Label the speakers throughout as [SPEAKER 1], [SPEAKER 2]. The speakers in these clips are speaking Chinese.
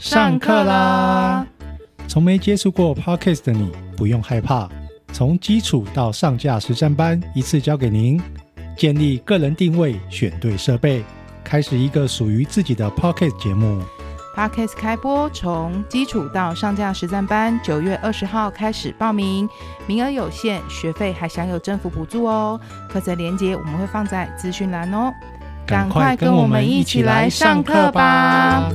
[SPEAKER 1] 上课啦！从没接触过 Podcast 的你不用害怕，从基础到上架实战班一次教给您，建立个人定位，选对设备，开始一个属于自己的 Podcast 节目。
[SPEAKER 2] Podcast 开播，从基础到上架实战班，九月二十号开始报名，名额有限，学费还享有政府补助哦。课程链接我们会放在资讯栏哦。赶快跟我们一起来上课吧！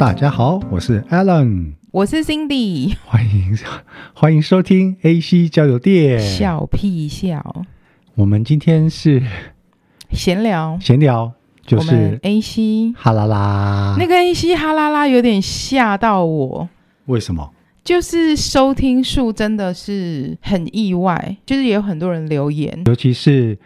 [SPEAKER 1] 大家好，我是 Alan，
[SPEAKER 2] 我是 Cindy，
[SPEAKER 1] 欢迎欢迎收听 AC 交流电，
[SPEAKER 2] 笑屁笑。
[SPEAKER 1] 我们今天是
[SPEAKER 2] 闲聊，
[SPEAKER 1] 闲聊就是
[SPEAKER 2] AC
[SPEAKER 1] 哈啦啦，
[SPEAKER 2] 那个 AC 哈啦啦有点吓到我，
[SPEAKER 1] 为什么？
[SPEAKER 2] 就是收听数真的是很意外，就是也有很多人留言，
[SPEAKER 1] 尤其是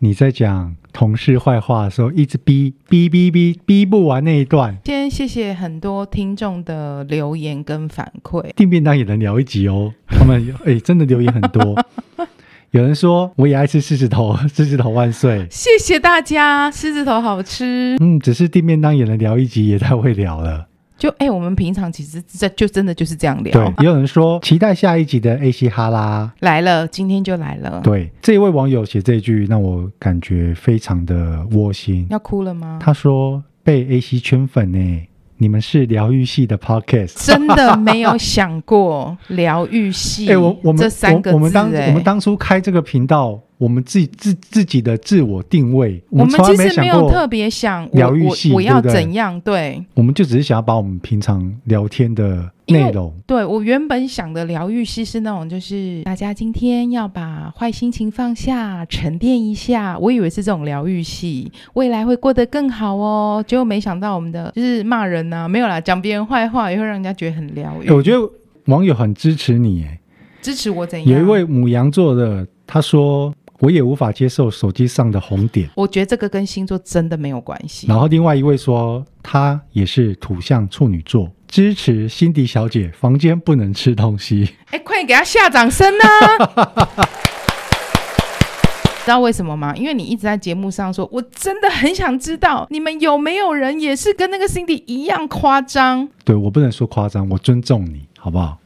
[SPEAKER 1] 你在讲同事坏话的时候，一直逼逼逼逼逼不完那一段。
[SPEAKER 2] 先谢谢很多听众的留言跟反馈，
[SPEAKER 1] 订便当也能聊一集哦。他们哎、欸，真的留言很多，有人说我也爱吃狮子头，狮子头万岁！
[SPEAKER 2] 谢谢大家，狮子头好吃。
[SPEAKER 1] 嗯，只是订便当也能聊一集，也太会聊了。
[SPEAKER 2] 就哎、欸，我们平常其实这就真的就是这样聊。
[SPEAKER 1] 对，也有人说期待下一集的 AC 哈拉
[SPEAKER 2] 来了，今天就来了。
[SPEAKER 1] 对，这一位网友写这一句，让我感觉非常的窝心。
[SPEAKER 2] 要哭了吗？
[SPEAKER 1] 他说被 AC 圈粉呢，你们是疗愈系的 Podcast，
[SPEAKER 2] 真的没有想过疗愈系。哎、欸，
[SPEAKER 1] 我我们
[SPEAKER 2] 这三个字、欸，
[SPEAKER 1] 我们当我们当初开这个频道。我们自己自自己的自我定位，我
[SPEAKER 2] 们其实没有特别想疗愈系我，我要怎样对，
[SPEAKER 1] 我们就只是想要把我们平常聊天的内容。
[SPEAKER 2] 对，我原本想的疗愈系是那种，就是大家今天要把坏心情放下，沉淀一下。我以为是这种疗愈系，未来会过得更好哦。结果没想到我们的就是骂人呐、啊，没有啦，讲别人坏话也会让人家觉得很疗愈。
[SPEAKER 1] 我觉得网友很支持你，哎，
[SPEAKER 2] 支持我怎样？
[SPEAKER 1] 有一位母羊座的，他说。我也无法接受手机上的红点。
[SPEAKER 2] 我觉得这个跟星座真的没有关系。
[SPEAKER 1] 然后另外一位说，他也是土象处女座，支持辛迪小姐，房间不能吃东西。
[SPEAKER 2] 哎，快点给他下掌声呢！知道为什么吗？因为你一直在节目上说，我真的很想知道你们有没有人也是跟那个辛迪一样夸张。
[SPEAKER 1] 对，我不能说夸张，我尊重你，好不好？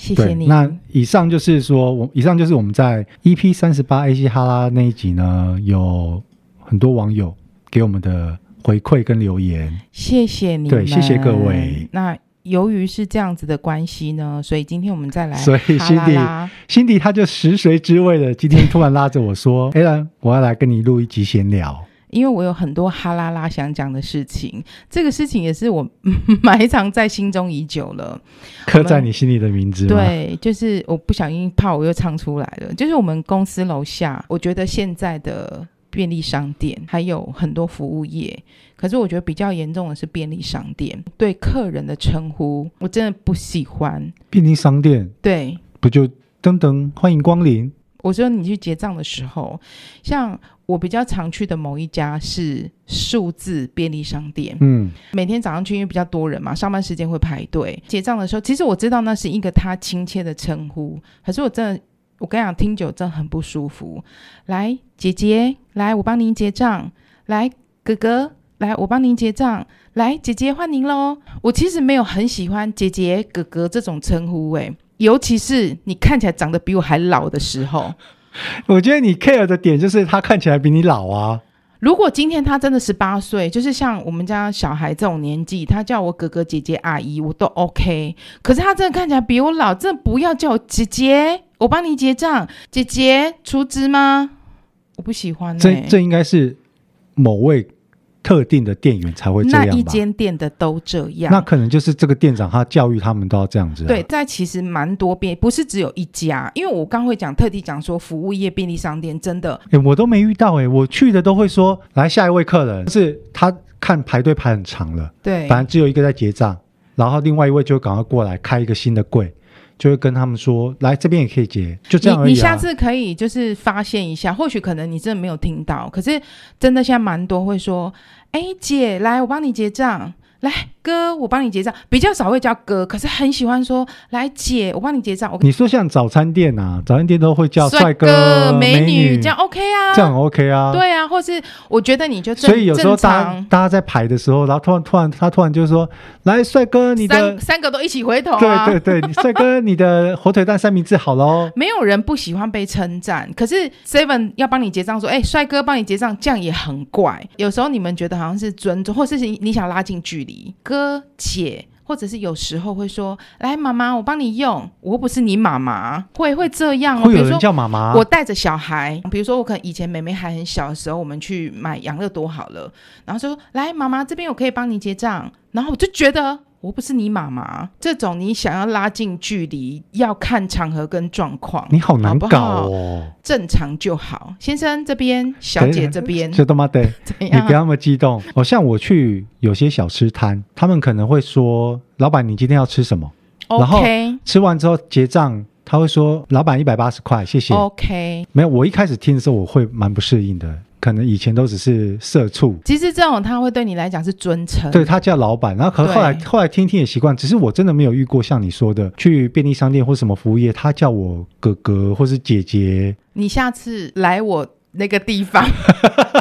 [SPEAKER 2] 谢谢你。
[SPEAKER 1] 那以上就是说，我以上就是我们在 EP 三十八 AC 哈拉那一集呢，有很多网友给我们的回馈跟留言。
[SPEAKER 2] 谢谢你们，
[SPEAKER 1] 对，谢谢各位。
[SPEAKER 2] 那由于是这样子的关系呢，所以今天我们再来。
[SPEAKER 1] 所以辛迪，辛迪他就食髓知味的，今天突然拉着我说：“哎呀，我要来跟你录一集闲聊。”
[SPEAKER 2] 因为我有很多哈啦啦想讲的事情，这个事情也是我 埋藏在心中已久了，
[SPEAKER 1] 刻在你心里的名字。
[SPEAKER 2] 对，就是我不小心怕我又唱出来了。就是我们公司楼下，我觉得现在的便利商店还有很多服务业，可是我觉得比较严重的是便利商店对客人的称呼，我真的不喜欢。
[SPEAKER 1] 便利商店
[SPEAKER 2] 对，
[SPEAKER 1] 不就噔噔欢迎光临？
[SPEAKER 2] 我说你去结账的时候，像我比较常去的某一家是数字便利商店，嗯，每天早上去因为比较多人嘛，上班时间会排队。结账的时候，其实我知道那是一个他亲切的称呼，可是我真的，我跟你讲，听久真的很不舒服。来，姐姐，来，我帮您结账。来，哥哥，来，我帮您结账。来，姐姐换您喽。我其实没有很喜欢姐姐、哥哥这种称呼，诶。尤其是你看起来长得比我还老的时候，
[SPEAKER 1] 我觉得你 care 的点就是他看起来比你老啊。
[SPEAKER 2] 如果今天他真的十八岁，就是像我们家小孩这种年纪，他叫我哥哥、姐姐、阿姨，我都 OK。可是他真的看起来比我老，真的不要叫我姐姐，我帮你结账。姐姐，出资吗？我不喜欢、欸。
[SPEAKER 1] 这这应该是某位。特定的店员才会这样吧？
[SPEAKER 2] 那一间店的都这样，
[SPEAKER 1] 那可能就是这个店长他教育他们都要这样子、啊。
[SPEAKER 2] 对，在其实蛮多便，不是只有一家，因为我刚会讲特地讲说服务业便利商店真的，
[SPEAKER 1] 哎、欸，我都没遇到哎、欸，我去的都会说来下一位客人，就是他看排队排很长了，
[SPEAKER 2] 对，
[SPEAKER 1] 反正只有一个在结账，然后另外一位就赶快过来开一个新的柜。就会跟他们说，来这边也可以结，就这样、
[SPEAKER 2] 你你下次可以就是发现一下，或许可能你真的没有听到，可是真的现在蛮多会说，哎姐，来我帮你结账，来哥，我帮你结账，比较少会叫哥，可是很喜欢说来姐，我帮你结账。
[SPEAKER 1] 你说像早餐店啊，早餐店都会叫帅哥、
[SPEAKER 2] 美女、这样 OK 啊？
[SPEAKER 1] 这样 OK 啊？
[SPEAKER 2] 对啊，或是我觉得你就
[SPEAKER 1] 所以有时候大家大家在排的时候，然后突然突然他突然就说来帅哥，你的
[SPEAKER 2] 三三个都一起回头、啊，
[SPEAKER 1] 对对对，帅哥你的 火腿蛋三明治好喽。
[SPEAKER 2] 没有人不喜欢被称赞，可是 Seven 要帮你结账，说哎帅哥帮你结账，这样也很怪。有时候你们觉得好像是尊重，或是你想拉近距离，哥。姐，或者是有时候会说：“来，妈妈，我帮你用，我又不是你妈妈。”会会这样哦。
[SPEAKER 1] 会有人叫妈妈。
[SPEAKER 2] 我带着小孩，比如说我可能以前妹妹还很小的时候，我们去买养乐多好了，然后就说：“来，妈妈，这边我可以帮你结账。”然后我就觉得。我不是你妈妈，这种你想要拉近距离，要看场合跟状况。
[SPEAKER 1] 你好难搞哦，
[SPEAKER 2] 正常就好。先生这边，小姐这边，
[SPEAKER 1] 这他妈的，你不要那么激动。哦，像我去有些小吃摊，他们可能会说：“老板，你今天要吃什么？”
[SPEAKER 2] Okay.
[SPEAKER 1] 然后吃完之后结账，他会说：“老板，一百八十块，谢谢。”
[SPEAKER 2] OK，
[SPEAKER 1] 没有。我一开始听的时候，我会蛮不适应的。可能以前都只是社畜，
[SPEAKER 2] 其实这种他会对你来讲是尊称，
[SPEAKER 1] 对他叫老板，然后可能后来后来听听也习惯。只是我真的没有遇过像你说的，去便利商店或什么服务业，他叫我哥哥或是姐姐。
[SPEAKER 2] 你下次来我那个地方，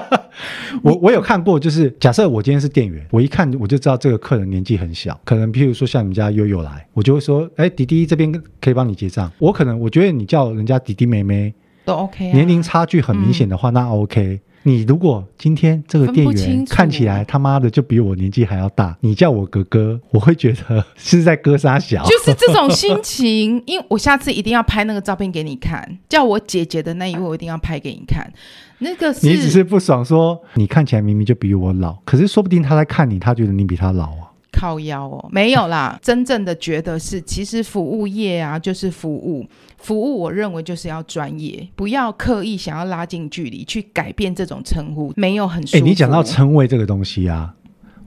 [SPEAKER 1] 我我有看过，就是假设我今天是店员，我一看我就知道这个客人年纪很小，可能譬如说像你们家悠悠来，我就会说，哎，弟弟这边可以帮你结账。我可能我觉得你叫人家弟弟妹妹
[SPEAKER 2] 都 OK，
[SPEAKER 1] 年龄差距很明显的话，嗯、那 OK。你如果今天这个店员看起来他妈的就比我年纪还要大，你叫我哥哥，我会觉得是在哥杀小，
[SPEAKER 2] 就是这种心情。因为我下次一定要拍那个照片给你看，叫我姐姐的那一位，我一定要拍给你看。那个是
[SPEAKER 1] 你只是不爽说，说你看起来明明就比我老，可是说不定他在看你，他觉得你比他老啊。
[SPEAKER 2] 靠腰哦，没有啦，真正的觉得是，其实服务业啊，就是服务，服务，我认为就是要专业，不要刻意想要拉近距离去改变这种称呼，没有很舒服。哎，你
[SPEAKER 1] 讲到称谓这个东西啊，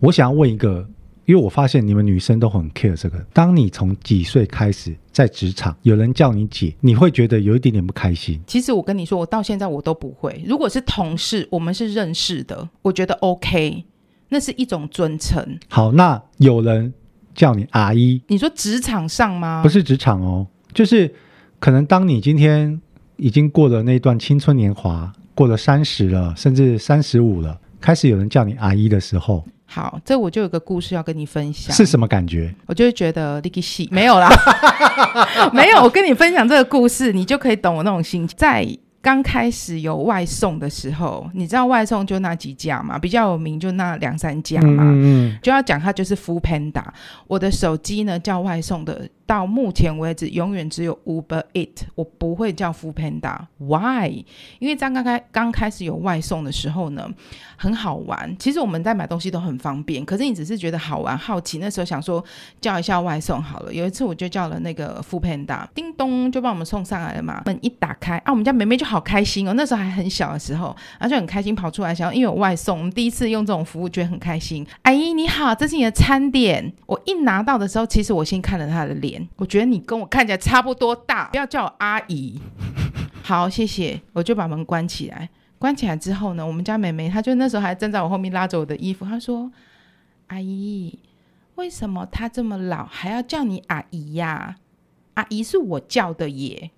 [SPEAKER 1] 我想要问一个，因为我发现你们女生都很 care 这个，当你从几岁开始在职场有人叫你姐，你会觉得有一点点不开心？
[SPEAKER 2] 其实我跟你说，我到现在我都不会。如果是同事，我们是认识的，我觉得 OK。那是一种尊称。
[SPEAKER 1] 好，那有人叫你阿姨，
[SPEAKER 2] 你说职场上吗？
[SPEAKER 1] 不是职场哦，就是可能当你今天已经过了那段青春年华，过了三十了，甚至三十五了，开始有人叫你阿姨的时候，
[SPEAKER 2] 好，这我就有个故事要跟你分享。
[SPEAKER 1] 是什么感觉？
[SPEAKER 2] 我就会觉得你给戏没有啦，没有。我跟你分享这个故事，你就可以懂我那种心情。在刚开始有外送的时候，你知道外送就那几家嘛，比较有名就那两三家嘛，嗯嗯，就要讲它就是 Foodpanda。我的手机呢叫外送的。到目前为止，永远只有 Uber Eat，我不会叫 Foodpanda。Why？因为刚刚开刚开始有外送的时候呢，很好玩。其实我们在买东西都很方便，可是你只是觉得好玩、好奇。那时候想说叫一下外送好了。有一次我就叫了那个 Foodpanda，叮咚就帮我们送上来了嘛。门一打开啊，我们家梅梅就好开心哦。那时候还很小的时候，然后就很开心跑出来，想要因为有外送，我们第一次用这种服务，觉得很开心。阿姨你好，这是你的餐点。我一拿到的时候，其实我先看了她的脸。我觉得你跟我看起来差不多大，不要叫我阿姨。好，谢谢。我就把门关起来。关起来之后呢，我们家妹妹她就那时候还站在我后面拉着我的衣服，她说：“阿姨，为什么她这么老还要叫你阿姨呀？阿姨是我叫的耶。”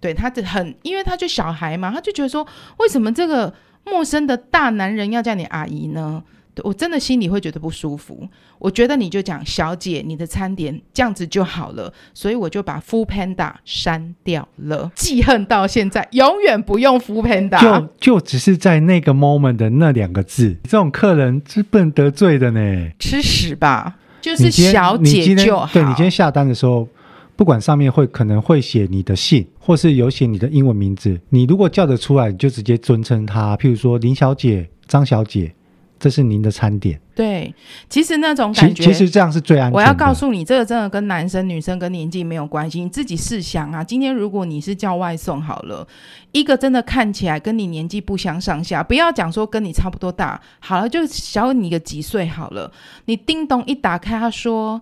[SPEAKER 2] 对，他就很，因为他就小孩嘛，他就觉得说，为什么这个陌生的大男人要叫你阿姨呢？我真的心里会觉得不舒服。我觉得你就讲小姐，你的餐点这样子就好了，所以我就把 Foodpanda 删掉了，记恨到现在，永远不用 Foodpanda。
[SPEAKER 1] 就就只是在那个 moment 的那两个字，这种客人是不能得罪的呢。
[SPEAKER 2] 吃屎吧，就是小姐就好。
[SPEAKER 1] 对，你今天下单的时候，不管上面会可能会写你的姓，或是有写你的英文名字，你如果叫得出来，你就直接尊称他，譬如说林小姐、张小姐。这是您的餐点。
[SPEAKER 2] 对，其实那种感觉，
[SPEAKER 1] 其实这样是最安全的。
[SPEAKER 2] 我要告诉你，这个真的跟男生女生跟年纪没有关系。你自己试想啊，今天如果你是叫外送好了，一个真的看起来跟你年纪不相上下，不要讲说跟你差不多大，好了，就小你个几岁好了。你叮咚一打开，他说：“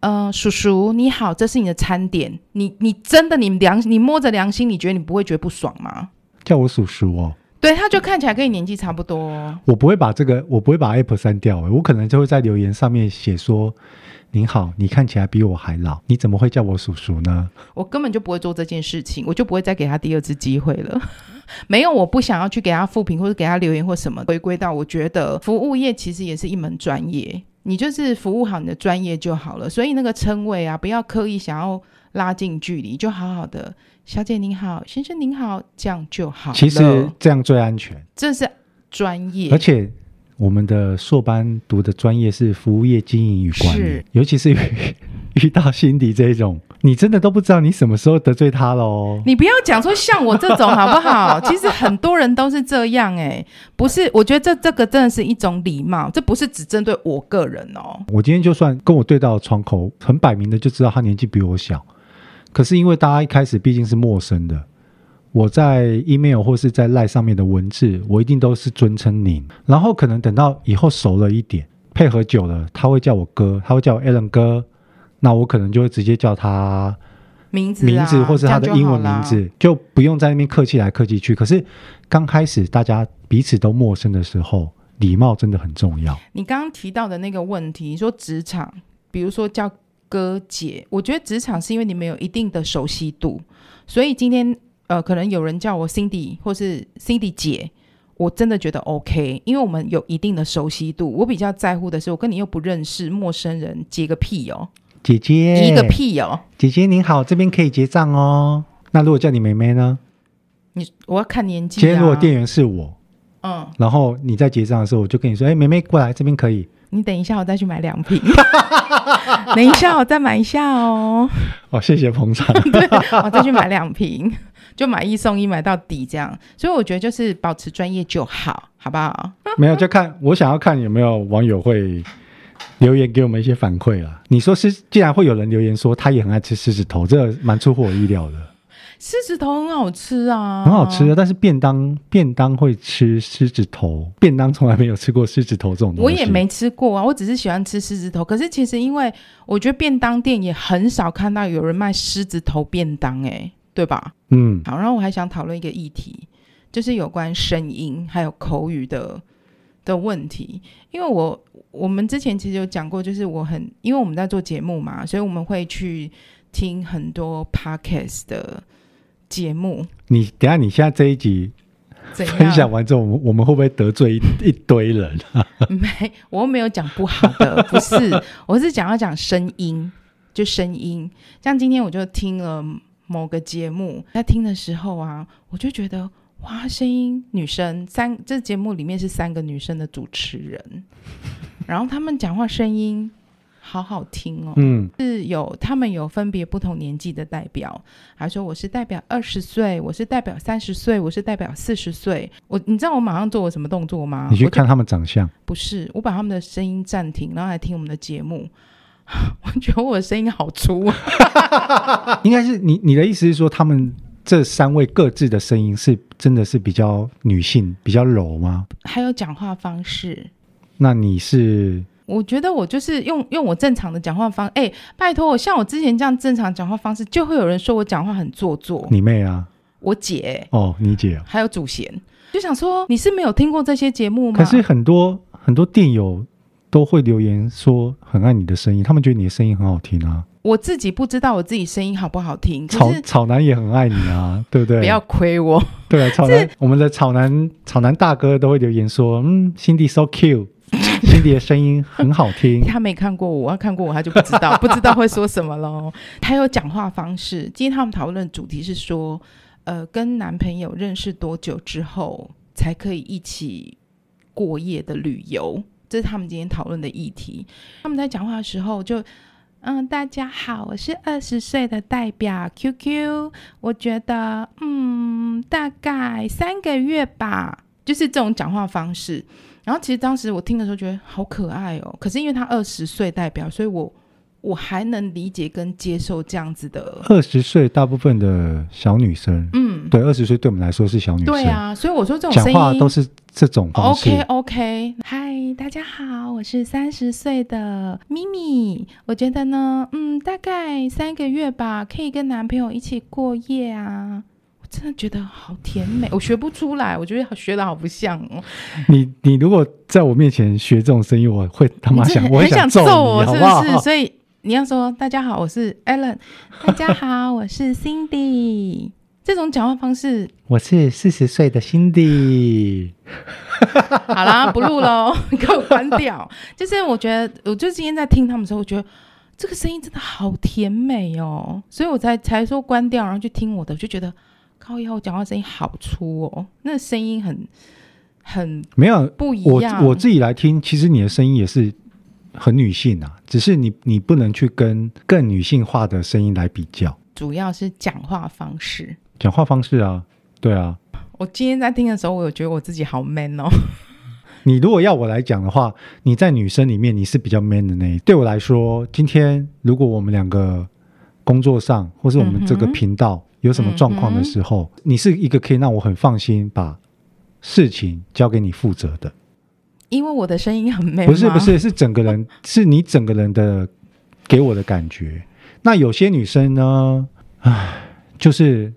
[SPEAKER 2] 呃，叔叔你好，这是你的餐点。”你你真的你良你摸着良心，你觉得你不会觉得不爽吗？
[SPEAKER 1] 叫我叔叔哦。
[SPEAKER 2] 对对，他就看起来跟你年纪差不多。
[SPEAKER 1] 我不会把这个，我不会把 App 删掉，我可能就会在留言上面写说：“您好，你看起来比我还老，你怎么会叫我叔叔呢？”
[SPEAKER 2] 我根本就不会做这件事情，我就不会再给他第二次机会了。没有，我不想要去给他复评或者给他留言或什么。回归到我觉得服务业其实也是一门专业，你就是服务好你的专业就好了。所以那个称谓啊，不要刻意想要拉近距离，就好好的，小姐您好，先生您好，这样就好。
[SPEAKER 1] 其实这样最安全，
[SPEAKER 2] 这是专业，
[SPEAKER 1] 而且。我们的硕班读的专业是服务业经营与管理，尤其是遇遇到辛迪这种，你真的都不知道你什么时候得罪他喽。
[SPEAKER 2] 你不要讲说像我这种好不好？其实很多人都是这样哎、欸，不是？我觉得这这个真的是一种礼貌，这不是只针对我个人哦。
[SPEAKER 1] 我今天就算跟我对到窗口，很摆明的就知道他年纪比我小，可是因为大家一开始毕竟是陌生的。我在 email 或是在 line 上面的文字，我一定都是尊称您。然后可能等到以后熟了一点，配合久了，他会叫我哥，他会叫我 Allen 哥，那我可能就会直接叫他名字、名字或是他的英文名字，就，就不用在那边客气来客气去。可是刚开始大家彼此都陌生的时候，礼貌真的很重要。
[SPEAKER 2] 你刚刚提到的那个问题，说职场，比如说叫哥姐，我觉得职场是因为你们有一定的熟悉度，所以今天。呃，可能有人叫我 Cindy 或是 Cindy 姐，我真的觉得 OK，因为我们有一定的熟悉度。我比较在乎的是，我跟你又不认识，陌生人接个屁哦，
[SPEAKER 1] 姐姐
[SPEAKER 2] 一个屁哦，
[SPEAKER 1] 姐姐您好，这边可以结账哦。那如果叫你妹妹呢？
[SPEAKER 2] 你我要看年纪啊。
[SPEAKER 1] 今天如果店员是我，
[SPEAKER 2] 嗯，
[SPEAKER 1] 然后你在结账的时候，我就跟你说，哎，妹妹过来，这边可以。
[SPEAKER 2] 你等一下，我再去买两瓶。等一下，我再买一下哦。
[SPEAKER 1] 哦，谢谢捧场。
[SPEAKER 2] 对，我再去买两瓶。就买一送一，买到底这样，所以我觉得就是保持专业就好，好不好？
[SPEAKER 1] 没有，就看我想要看有没有网友会留言给我们一些反馈啦。你说是，竟然会有人留言说他也很爱吃狮子头，这个蛮出乎我意料的。
[SPEAKER 2] 狮子头很好吃啊，
[SPEAKER 1] 很好吃啊。但是便当便当会吃狮子头，便当从来没有吃过狮子头这种东西。
[SPEAKER 2] 我也没吃过啊，我只是喜欢吃狮子头。可是其实因为我觉得便当店也很少看到有人卖狮子头便当，欸，诶。对吧？
[SPEAKER 1] 嗯，
[SPEAKER 2] 好，然后我还想讨论一个议题，就是有关声音还有口语的的问题。因为我我们之前其实有讲过，就是我很因为我们在做节目嘛，所以我们会去听很多 podcast 的节目。
[SPEAKER 1] 你等下，你现在这一集分享完之后，我们我们会不会得罪一一堆人？
[SPEAKER 2] 没，我又没有讲不好的，不是，我是讲要讲声音，就声音。像今天我就听了。某个节目在听的时候啊，我就觉得哇，声音女生三，这节目里面是三个女生的主持人，然后他们讲话声音好好听哦，
[SPEAKER 1] 嗯，
[SPEAKER 2] 是有他们有分别不同年纪的代表，还说我是代表二十岁，我是代表三十岁，我是代表四十岁，我你知道我马上做了什么动作吗？
[SPEAKER 1] 你去看他们长相？
[SPEAKER 2] 不是，我把他们的声音暂停，然后来听我们的节目。我觉得我的声音好粗啊！
[SPEAKER 1] 应该是你你的意思是说，他们这三位各自的声音是真的是比较女性、比较柔吗？
[SPEAKER 2] 还有讲话方式？
[SPEAKER 1] 那你是？
[SPEAKER 2] 我觉得我就是用用我正常的讲话方式。哎，拜托，我像我之前这样正常讲话方式，就会有人说我讲话很做作。
[SPEAKER 1] 你妹啊！
[SPEAKER 2] 我姐
[SPEAKER 1] 哦，你姐
[SPEAKER 2] 还有祖贤，就想说你是没有听过这些节目吗？
[SPEAKER 1] 可是很多很多电友。都会留言说很爱你的声音，他们觉得你的声音很好听啊。
[SPEAKER 2] 我自己不知道我自己声音好不好听。
[SPEAKER 1] 草草男也很爱你啊，对不对？
[SPEAKER 2] 不要亏我。
[SPEAKER 1] 对啊，草男，我们的草男草男大哥都会留言说，嗯，Cindy so cute，Cindy 的声音很好听。
[SPEAKER 2] 他没看过我，他看过我他就不知道，不知道会说什么喽。他有讲话方式。今天他们讨论的主题是说，呃，跟男朋友认识多久之后才可以一起过夜的旅游？这是他们今天讨论的议题。他们在讲话的时候就，嗯，大家好，我是二十岁的代表 QQ。我觉得，嗯，大概三个月吧，就是这种讲话方式。然后其实当时我听的时候觉得好可爱哦。可是因为他二十岁代表，所以我。我还能理解跟接受这样子的
[SPEAKER 1] 二十岁，大部分的小女生，嗯，对，二十岁对我们来说是小女生，
[SPEAKER 2] 对啊，所以我说这种声音
[SPEAKER 1] 讲话都是这种方式。
[SPEAKER 2] OK OK，嗨，大家好，我是三十岁的咪咪，我觉得呢，嗯，大概三个月吧，可以跟男朋友一起过夜啊。我真的觉得好甜美，我学不出来，我觉得学的好不像哦。
[SPEAKER 1] 你你如果在我面前学这种声音，我会他妈想，我
[SPEAKER 2] 很想
[SPEAKER 1] 揍
[SPEAKER 2] 我，是不是？所以你要说大家好，我是 Allen 大家好，我是 Cindy。这种讲话方式，
[SPEAKER 1] 我是四十岁的 Cindy。
[SPEAKER 2] 好啦，不录喽，给我关掉。就是我觉得，我就今天在听他们的时候，我觉得。这个声音真的好甜美哦，所以我才才说关掉，然后去听我的，我就觉得靠以后讲话声音好粗哦，那声音很很
[SPEAKER 1] 没有
[SPEAKER 2] 不一样。
[SPEAKER 1] 我我自己来听，其实你的声音也是很女性啊，只是你你不能去跟更女性化的声音来比较，
[SPEAKER 2] 主要是讲话方式，
[SPEAKER 1] 讲话方式啊，对啊。
[SPEAKER 2] 我今天在听的时候，我有觉得我自己好 man 哦。
[SPEAKER 1] 你如果要我来讲的话，你在女生里面你是比较 man 的那一。对我来说，今天如果我们两个工作上，或是我们这个频道有什么状况的时候，嗯、你是一个可以让我很放心把事情交给你负责的。
[SPEAKER 2] 因为我的声音很 man。
[SPEAKER 1] 不是不是，是整个人，是你整个人的给我的感觉。那有些女生呢，唉，就是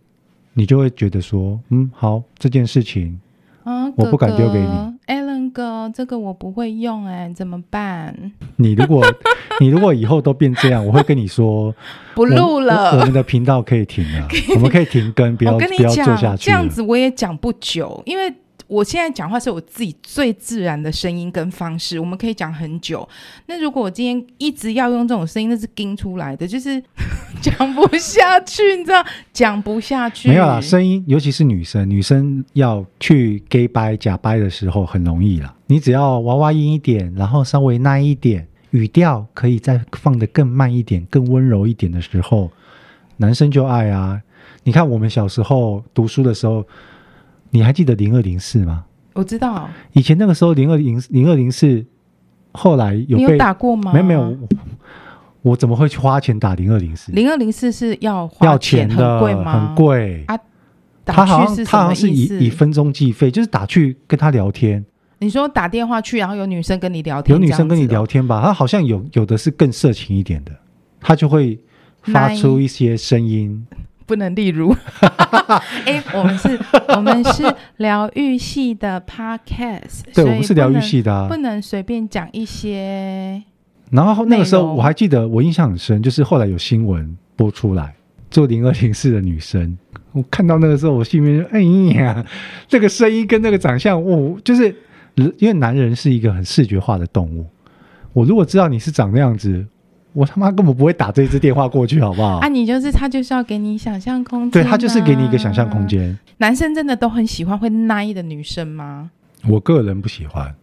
[SPEAKER 1] 你就会觉得说，嗯，好，这件事情，啊，我不敢丢给你。
[SPEAKER 2] Alan 哥，这个我不会用哎，怎么办？
[SPEAKER 1] 你如果 你如果以后都变这样，我会跟你说
[SPEAKER 2] 不录了，
[SPEAKER 1] 我，我们的频道可以停了，我们可以停更，不要不要做下去。
[SPEAKER 2] 这样子我也讲不久，因为。我现在讲话是我自己最自然的声音跟方式，我们可以讲很久。那如果我今天一直要用这种声音，那是听出来的，就是讲不下去，你知道？讲不下去。
[SPEAKER 1] 没有啦，声音，尤其是女生，女生要去 gay 掰假掰的时候很容易啦。你只要娃娃音一点，然后稍微耐一点，语调可以再放得更慢一点、更温柔一点的时候，男生就爱啊。你看我们小时候读书的时候。你还记得零二零四吗？
[SPEAKER 2] 我知道，
[SPEAKER 1] 以前那个时候零二零零二零四，后来有
[SPEAKER 2] 有打过吗？
[SPEAKER 1] 没有没有，我怎么会去花钱打零二零四？
[SPEAKER 2] 零二零四是要花钱的，很贵吗？
[SPEAKER 1] 很贵啊！他好像他好像是以以分钟计费，就是打去跟他聊天。
[SPEAKER 2] 你说打电话去，然后有女生跟你聊天，
[SPEAKER 1] 有女生跟你聊天吧？他好像有有的是更色情一点的，他就会发出一些声音。
[SPEAKER 2] 不能例如，哎，我们是，我们是疗愈系的 podcast，
[SPEAKER 1] 对，我们是疗愈系的，啊，
[SPEAKER 2] 不能随便讲一些。
[SPEAKER 1] 然后那个时候我还记得，我印象很深，就是后来有新闻播出来，做零二零四的女生，我看到那个时候，我心里面就哎呀，这个声音跟那个长相，我就是因为男人是一个很视觉化的动物，我如果知道你是长那样子。我他妈根本不会打这一支电话过去，好不好？
[SPEAKER 2] 啊，你就是他，就是要给你想象空间，啊。
[SPEAKER 1] 对，他就是给你一个想象空间。
[SPEAKER 2] 男生真的都很喜欢会奶的女生吗？
[SPEAKER 1] 我个人不喜欢，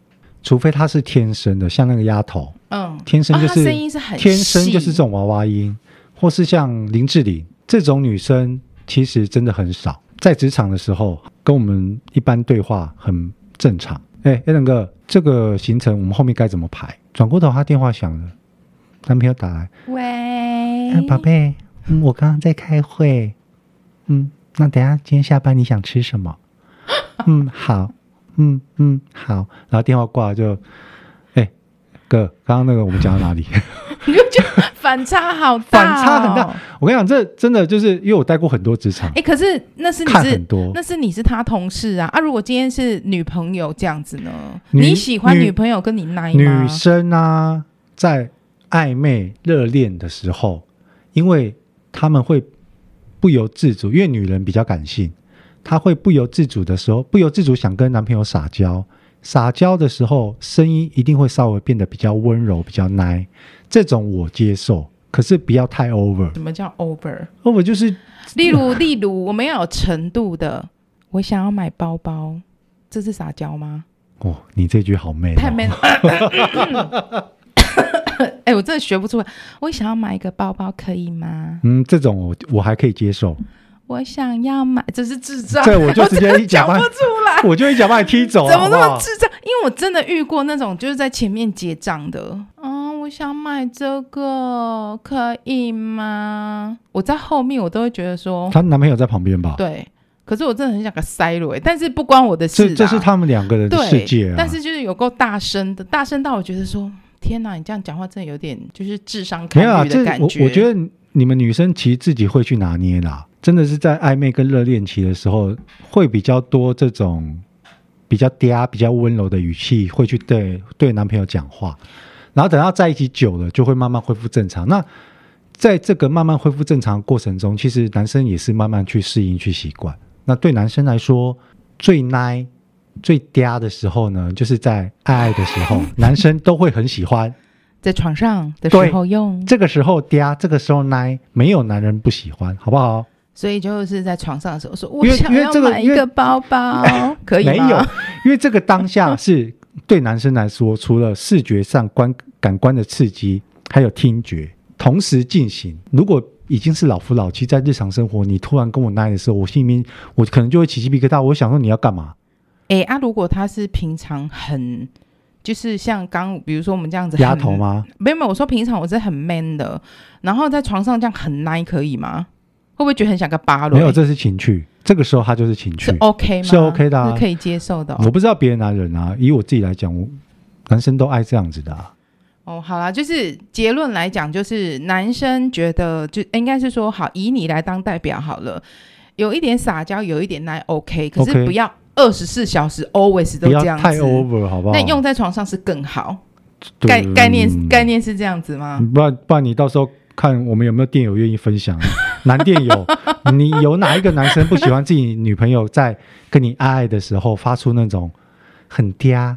[SPEAKER 1] 除非她是天生的，像那个丫头，嗯，天生就是，哦，声音是很天生就是这种娃娃音，或是像林志玲这种女生，其实真的很少。在职场的时候，跟我们一般对话很正常。哎，欸，Allen 哥，这个行程我们后面该怎么排？转过头，他电话响了。男朋友打来，
[SPEAKER 2] 喂，
[SPEAKER 1] 宝贝，嗯，我刚刚在开会，嗯，那等下今天下班你想吃什么？嗯，好，嗯嗯好，然后电话挂了就，哎、欸，哥，刚刚那个我们讲到哪里？
[SPEAKER 2] 你就觉得反差好大、哦，
[SPEAKER 1] 反差很大。我跟你讲，这真的就是因为我待过很多职场，
[SPEAKER 2] 哎、欸，可是那是你是
[SPEAKER 1] 很多，
[SPEAKER 2] 那是你是他同事啊啊！如果今天是女朋友这样子呢？你喜欢女朋友跟你奶吗？
[SPEAKER 1] 女生啊，在。暧昧热恋的时候，因为他们会不由自主，因为女人比较感性，她会不由自主的时候，不由自主想跟男朋友撒娇，撒娇的时候声音一定会稍微变得比较温柔，比较奶，这种我接受，可是不要太 over。
[SPEAKER 2] 什么叫 over？over
[SPEAKER 1] 就是，
[SPEAKER 2] 例如，例如我们要有程度的，我想要买包包，这是撒娇吗？
[SPEAKER 1] 哦，你这句好 man，
[SPEAKER 2] 太 man 了。哎、欸，我真的学不出来。我想要买一个包包，可以吗？
[SPEAKER 1] 嗯，这种我我还可以接受。
[SPEAKER 2] 我想要买，这是智障。
[SPEAKER 1] 对，我就直接一讲
[SPEAKER 2] 不出来，
[SPEAKER 1] 我就一脚把你踢走。
[SPEAKER 2] 怎么那么智障？因为我真的遇过那种就是在前面结账的。嗯，我想买这个，可以吗？我在后面，我都会觉得说，
[SPEAKER 1] 她男朋友在旁边吧？
[SPEAKER 2] 对。可是我真的很想给塞了，但是不关我的事。
[SPEAKER 1] 这这是他们两个人的世界啊。
[SPEAKER 2] 但是就是有够大声的，大声到我觉得说。天哪，你这样讲话真的有点就是智商。
[SPEAKER 1] 没有啊，这我我觉得你们女生其实自己会去拿捏啦，真的是在暧昧跟热恋期的时候，会比较多这种比较嗲、比较温柔的语气，会去对对男朋友讲话，然后等到在一起久了，就会慢慢恢复正常。那在这个慢慢恢复正常的过程中，其实男生也是慢慢去适应、去习惯。那对男生来说，最奶、最嗲的时候呢，就是在爱爱的时候，男生都会很喜欢。
[SPEAKER 2] 在床上的时候用，
[SPEAKER 1] 这个时候嗲，这个时候奶，没有男人不喜欢，好不好？
[SPEAKER 2] 所以就是在床上的时候说，我想要买一个包包，可以吗？
[SPEAKER 1] 没有，因为这个当下是对男生来说，除了视觉上观感官的刺激，还有听觉同时进行。如果已经是老夫老妻，在日常生活，你突然跟我奶的时候，我心里面我可能就会起鸡皮疙瘩。我想说你要干嘛？
[SPEAKER 2] 哎啊，如果他是平常很。就是像刚，比如说我们这样子，
[SPEAKER 1] 丫头吗？
[SPEAKER 2] 没有没有，我说平常我是很 man 的，然后在床上这样很 nice 可以吗？会不会觉得很像个芭蕾？
[SPEAKER 1] 没有，这是情趣，这个时候他就是情趣，
[SPEAKER 2] 是 OK 吗？
[SPEAKER 1] 是 OK 的、啊，
[SPEAKER 2] 是可以接受的、哦。
[SPEAKER 1] 我不知道别的男人啊，以我自己来讲，我男生都爱这样子的、啊。
[SPEAKER 2] 哦，好啦，就是结论来讲，就是男生觉得就应该是说，好，以你来当代表好了，有一点撒娇，有一点奶 OK，可是不要。二十四小时 always 都这样子，
[SPEAKER 1] 太 over 好不好？
[SPEAKER 2] 那用在床上是更好。概概念概念是这样子吗？
[SPEAKER 1] 不然不然，你到时候看我们有没有电友愿意分享。男电友，你有哪一个男生不喜欢自己女朋友在跟你爱爱的时候发出那种很嗲、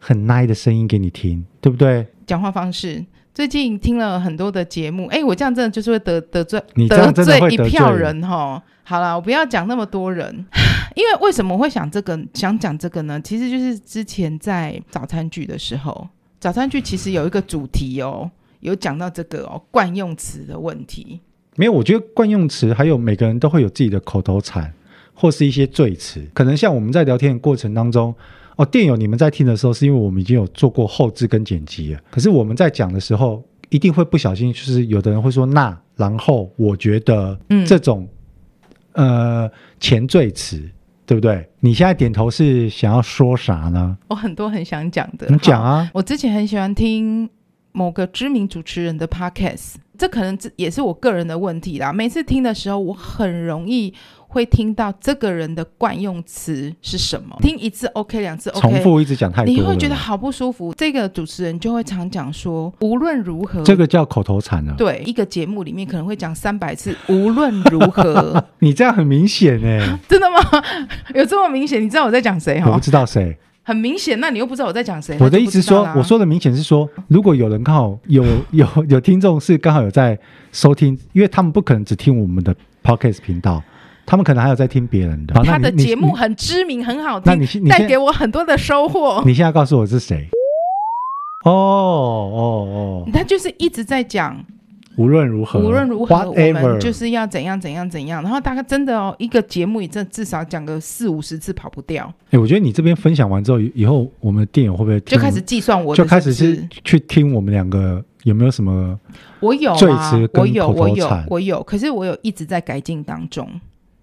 [SPEAKER 1] 很奶的声音给你听，对不对？
[SPEAKER 2] 讲话方式，最近听了很多的节目，哎，我这样真的就是会得得罪
[SPEAKER 1] 你得罪
[SPEAKER 2] 一票人哈。好了，我不要讲那么多人。因为为什么会想这个想讲这个呢？其实就是之前在早餐剧的时候，早餐剧其实有一个主题哦，有讲到这个哦惯用词的问题。
[SPEAKER 1] 没有，我觉得惯用词还有每个人都会有自己的口头禅或是一些赘词，可能像我们在聊天的过程当中哦，电友你们在听的时候，是因为我们已经有做过后置跟剪辑了。可是我们在讲的时候，一定会不小心，就是有的人会说那，然后我觉得嗯这种、嗯、呃前缀词。对不对？你现在点头是想要说啥呢？
[SPEAKER 2] 我很多很想讲的，
[SPEAKER 1] 你讲啊！
[SPEAKER 2] 我之前很喜欢听某个知名主持人的 podcast，这可能这也是我个人的问题啦。每次听的时候，我很容易。会听到这个人的惯用词是什么？听一次 OK，两次 OK，
[SPEAKER 1] 重复一直讲太多，
[SPEAKER 2] 你会觉得好不舒服。这个主持人就会常讲说，无论如何，
[SPEAKER 1] 这个叫口头禅了。
[SPEAKER 2] 对，一个节目里面可能会讲三百次，无论如何。
[SPEAKER 1] 你这样很明显哎，
[SPEAKER 2] 真的吗？有这么明显？你知道我在讲谁？
[SPEAKER 1] 我不知道谁。
[SPEAKER 2] 很明显，那你又不知道我在讲谁？
[SPEAKER 1] 我的意思是说，我说的明显是说，如果有人刚好有有有听众是刚好有在收听，因为他们不可能只听我们的 Podcast 频道。他们可能还有在听别人的，
[SPEAKER 2] 他的节目很知名，很好听，带给我很多的收获。
[SPEAKER 1] 你现在告诉我是谁？哦哦哦，
[SPEAKER 2] 他就是一直在讲，
[SPEAKER 1] 无论如何，
[SPEAKER 2] 无论如何我们就是要怎样怎样怎样。然后大概真的哦，一个节目也真至少讲个四五十次，跑不掉。
[SPEAKER 1] 哎，我觉得你这边分享完之后，以后我们的电影会不会
[SPEAKER 2] 就开始计算我
[SPEAKER 1] 的，就开始是去听我们两个有没有什么？
[SPEAKER 2] 我有啊，我有，我有，我有。可是我有一直在改进当中。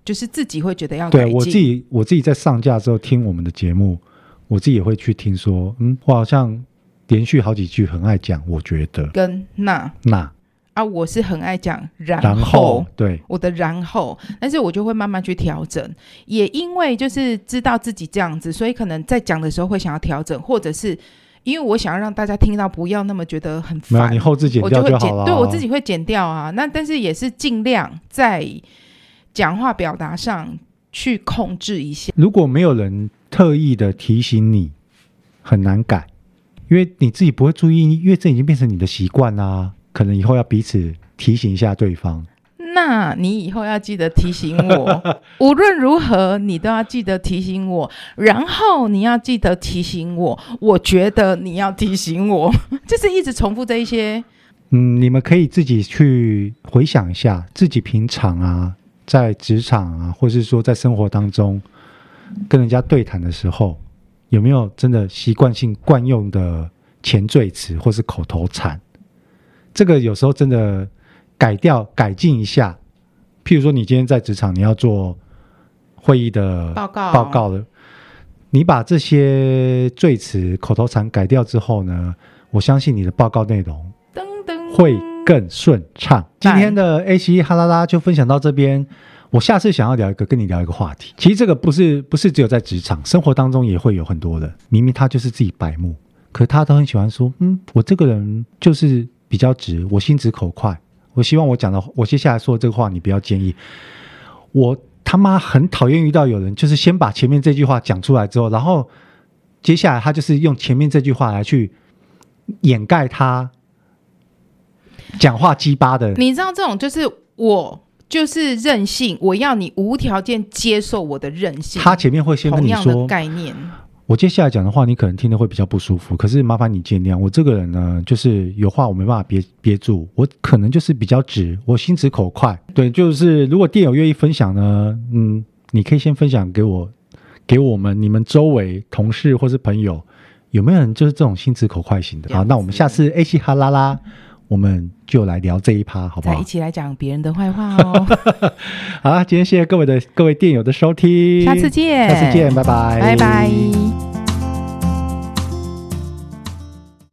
[SPEAKER 2] 就是自己会觉得要。
[SPEAKER 1] 对，我自己，我自己在上架之后听我们的节目，我自己也会去听说，嗯，我好像连续好几句很爱讲，我觉得。
[SPEAKER 2] 跟那。
[SPEAKER 1] 那。
[SPEAKER 2] 啊，我是很爱讲，然后，然后
[SPEAKER 1] 对。我
[SPEAKER 2] 的然后，但是我就会慢慢去调整，也因为就是知道自己这样子，所以可能在讲的时候会想要调整，或者是因为我想要让大家听到不要那么觉得很烦，
[SPEAKER 1] 你后置剪掉就好了，
[SPEAKER 2] 我就会剪，对我自己会剪掉啊，那但是也是尽量在。讲话表达上去控制一下。
[SPEAKER 1] 如果没有人特意的提醒你，很难改，因为你自己不会注意，因为这已经变成你的习惯啦。可能以后要彼此提醒一下对方。
[SPEAKER 2] 那你以后要记得提醒我，无论如何你都要记得提醒我，然后你要记得提醒我。我觉得你要提醒我，就是一直重复这一些。
[SPEAKER 1] 嗯，你们可以自己去回想一下自己平常啊。在职场啊，或是说在生活当中跟人家对谈的时候，有没有真的习惯性惯用的前缀词或是口头禅？这个有时候真的改掉、改进一下。譬如说，你今天在职场，你要做会议的报告报告的，你把这些缀词、口头禅改掉之后呢，我相信你的报告内容会更顺畅。今天的 AC 哈啦啦就分享到这边。我下次想要聊一个，跟你聊一个话题。其实这个不是不是只有在职场，生活当中也会有很多的。明明他就是自己白目，可他都很喜欢说：“嗯，我这个人就是比较直，我心直口快。我希望我讲的，我接下来说的这个话，你不要介意。”我他妈很讨厌遇到有人，就是先把前面这句话讲出来之后，然后接下来他就是用前面这句话来去掩盖他讲话鸡巴的。
[SPEAKER 2] 你知道这种就是我。就是任性，我要你无条件接受我的任性。
[SPEAKER 1] 他前面会先跟你说
[SPEAKER 2] 同样的概念，
[SPEAKER 1] 我接下来讲的话，你可能听得会比较不舒服。可是麻烦你见谅，我这个人呢，就是有话我没办法憋憋住，我可能就是比较直，我心直口快。对，就是如果店友愿意分享呢，嗯，你可以先分享给我，给我们你们周围同事或是朋友，有没有人就是这种心直口快型的？好，那我们下次 A 嘻哈啦啦。我们就来聊这一趴，好不好？
[SPEAKER 2] 再一起来讲别人的坏话哦。
[SPEAKER 1] 好啦，今天谢谢各位的各位电友的收听，
[SPEAKER 2] 下次见，
[SPEAKER 1] 下次见，拜拜，
[SPEAKER 2] 拜拜。